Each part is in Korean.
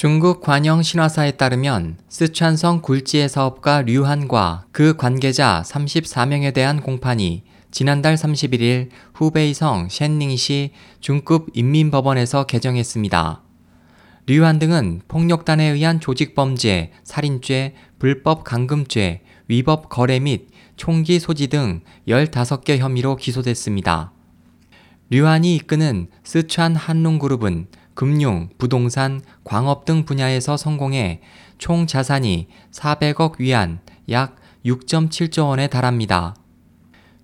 중국 관영 신화사에 따르면 스촨성 굴지의 사업가 류한과 그 관계자 34명에 대한 공판이 지난달 31일 후베이성 셴닝시 중급 인민법원에서 개정했습니다. 류한 등은 폭력단에 의한 조직범죄, 살인죄, 불법 감금죄, 위법 거래 및 총기 소지 등 15개 혐의로 기소됐습니다. 류한이 이끄는 스촨 한농그룹은 금융, 부동산, 광업 등 분야에서 성공해 총 자산이 400억 위안, 약 6.7조 원에 달합니다.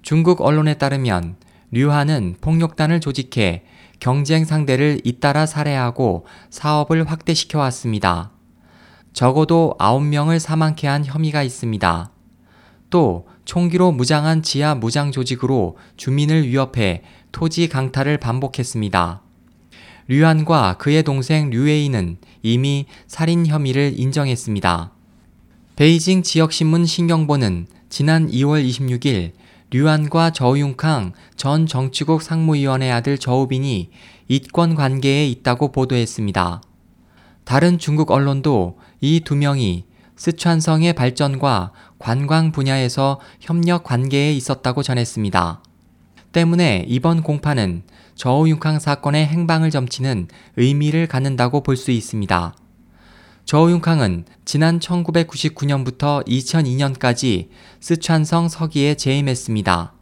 중국 언론에 따르면 류한은 폭력단을 조직해 경쟁 상대를 잇따라 살해하고 사업을 확대시켜 왔습니다. 적어도 9명을 사망케 한 혐의가 있습니다. 또 총기로 무장한 지하 무장 조직으로 주민을 위협해 토지 강탈을 반복했습니다. 류한과 그의 동생 류웨이는 이미 살인 혐의를 인정했습니다. 베이징 지역신문 신경보는 지난 2월 26일 류한과 저우융캉 전 정치국 상무위원의 아들 저우빈이 이권 관계에 있다고 보도했습니다. 다른 중국 언론도 이 두 명이 스촨성의 발전과 관광 분야에서 협력 관계에 있었다고 전했습니다. 때문에 이번 공판은 저우융캉 사건의 행방을 점치는 의미를 갖는다고 볼 수 있습니다. 저우융캉은 지난 1999년부터 2002년까지 스촨성 서기에 재임했습니다.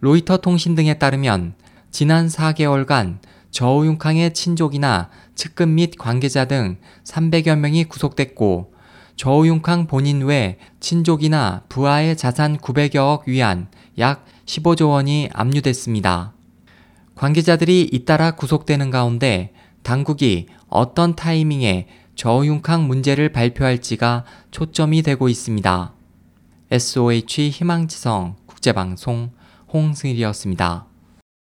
로이터 통신 등에 따르면 지난 4개월간 저우융캉의 친족이나 측근 및 관계자 등 300여 명이 구속됐고 저우융캉 본인 외 친족이나 부하의 자산 900여억 위안 약 15조 원이 압류됐습니다. 관계자들이 잇따라 구속되는 가운데 당국이 어떤 타이밍에 저우융캉 문제를 발표할지가 초점이 되고 있습니다. SOH 희망지성 국제방송 홍승일이었습니다.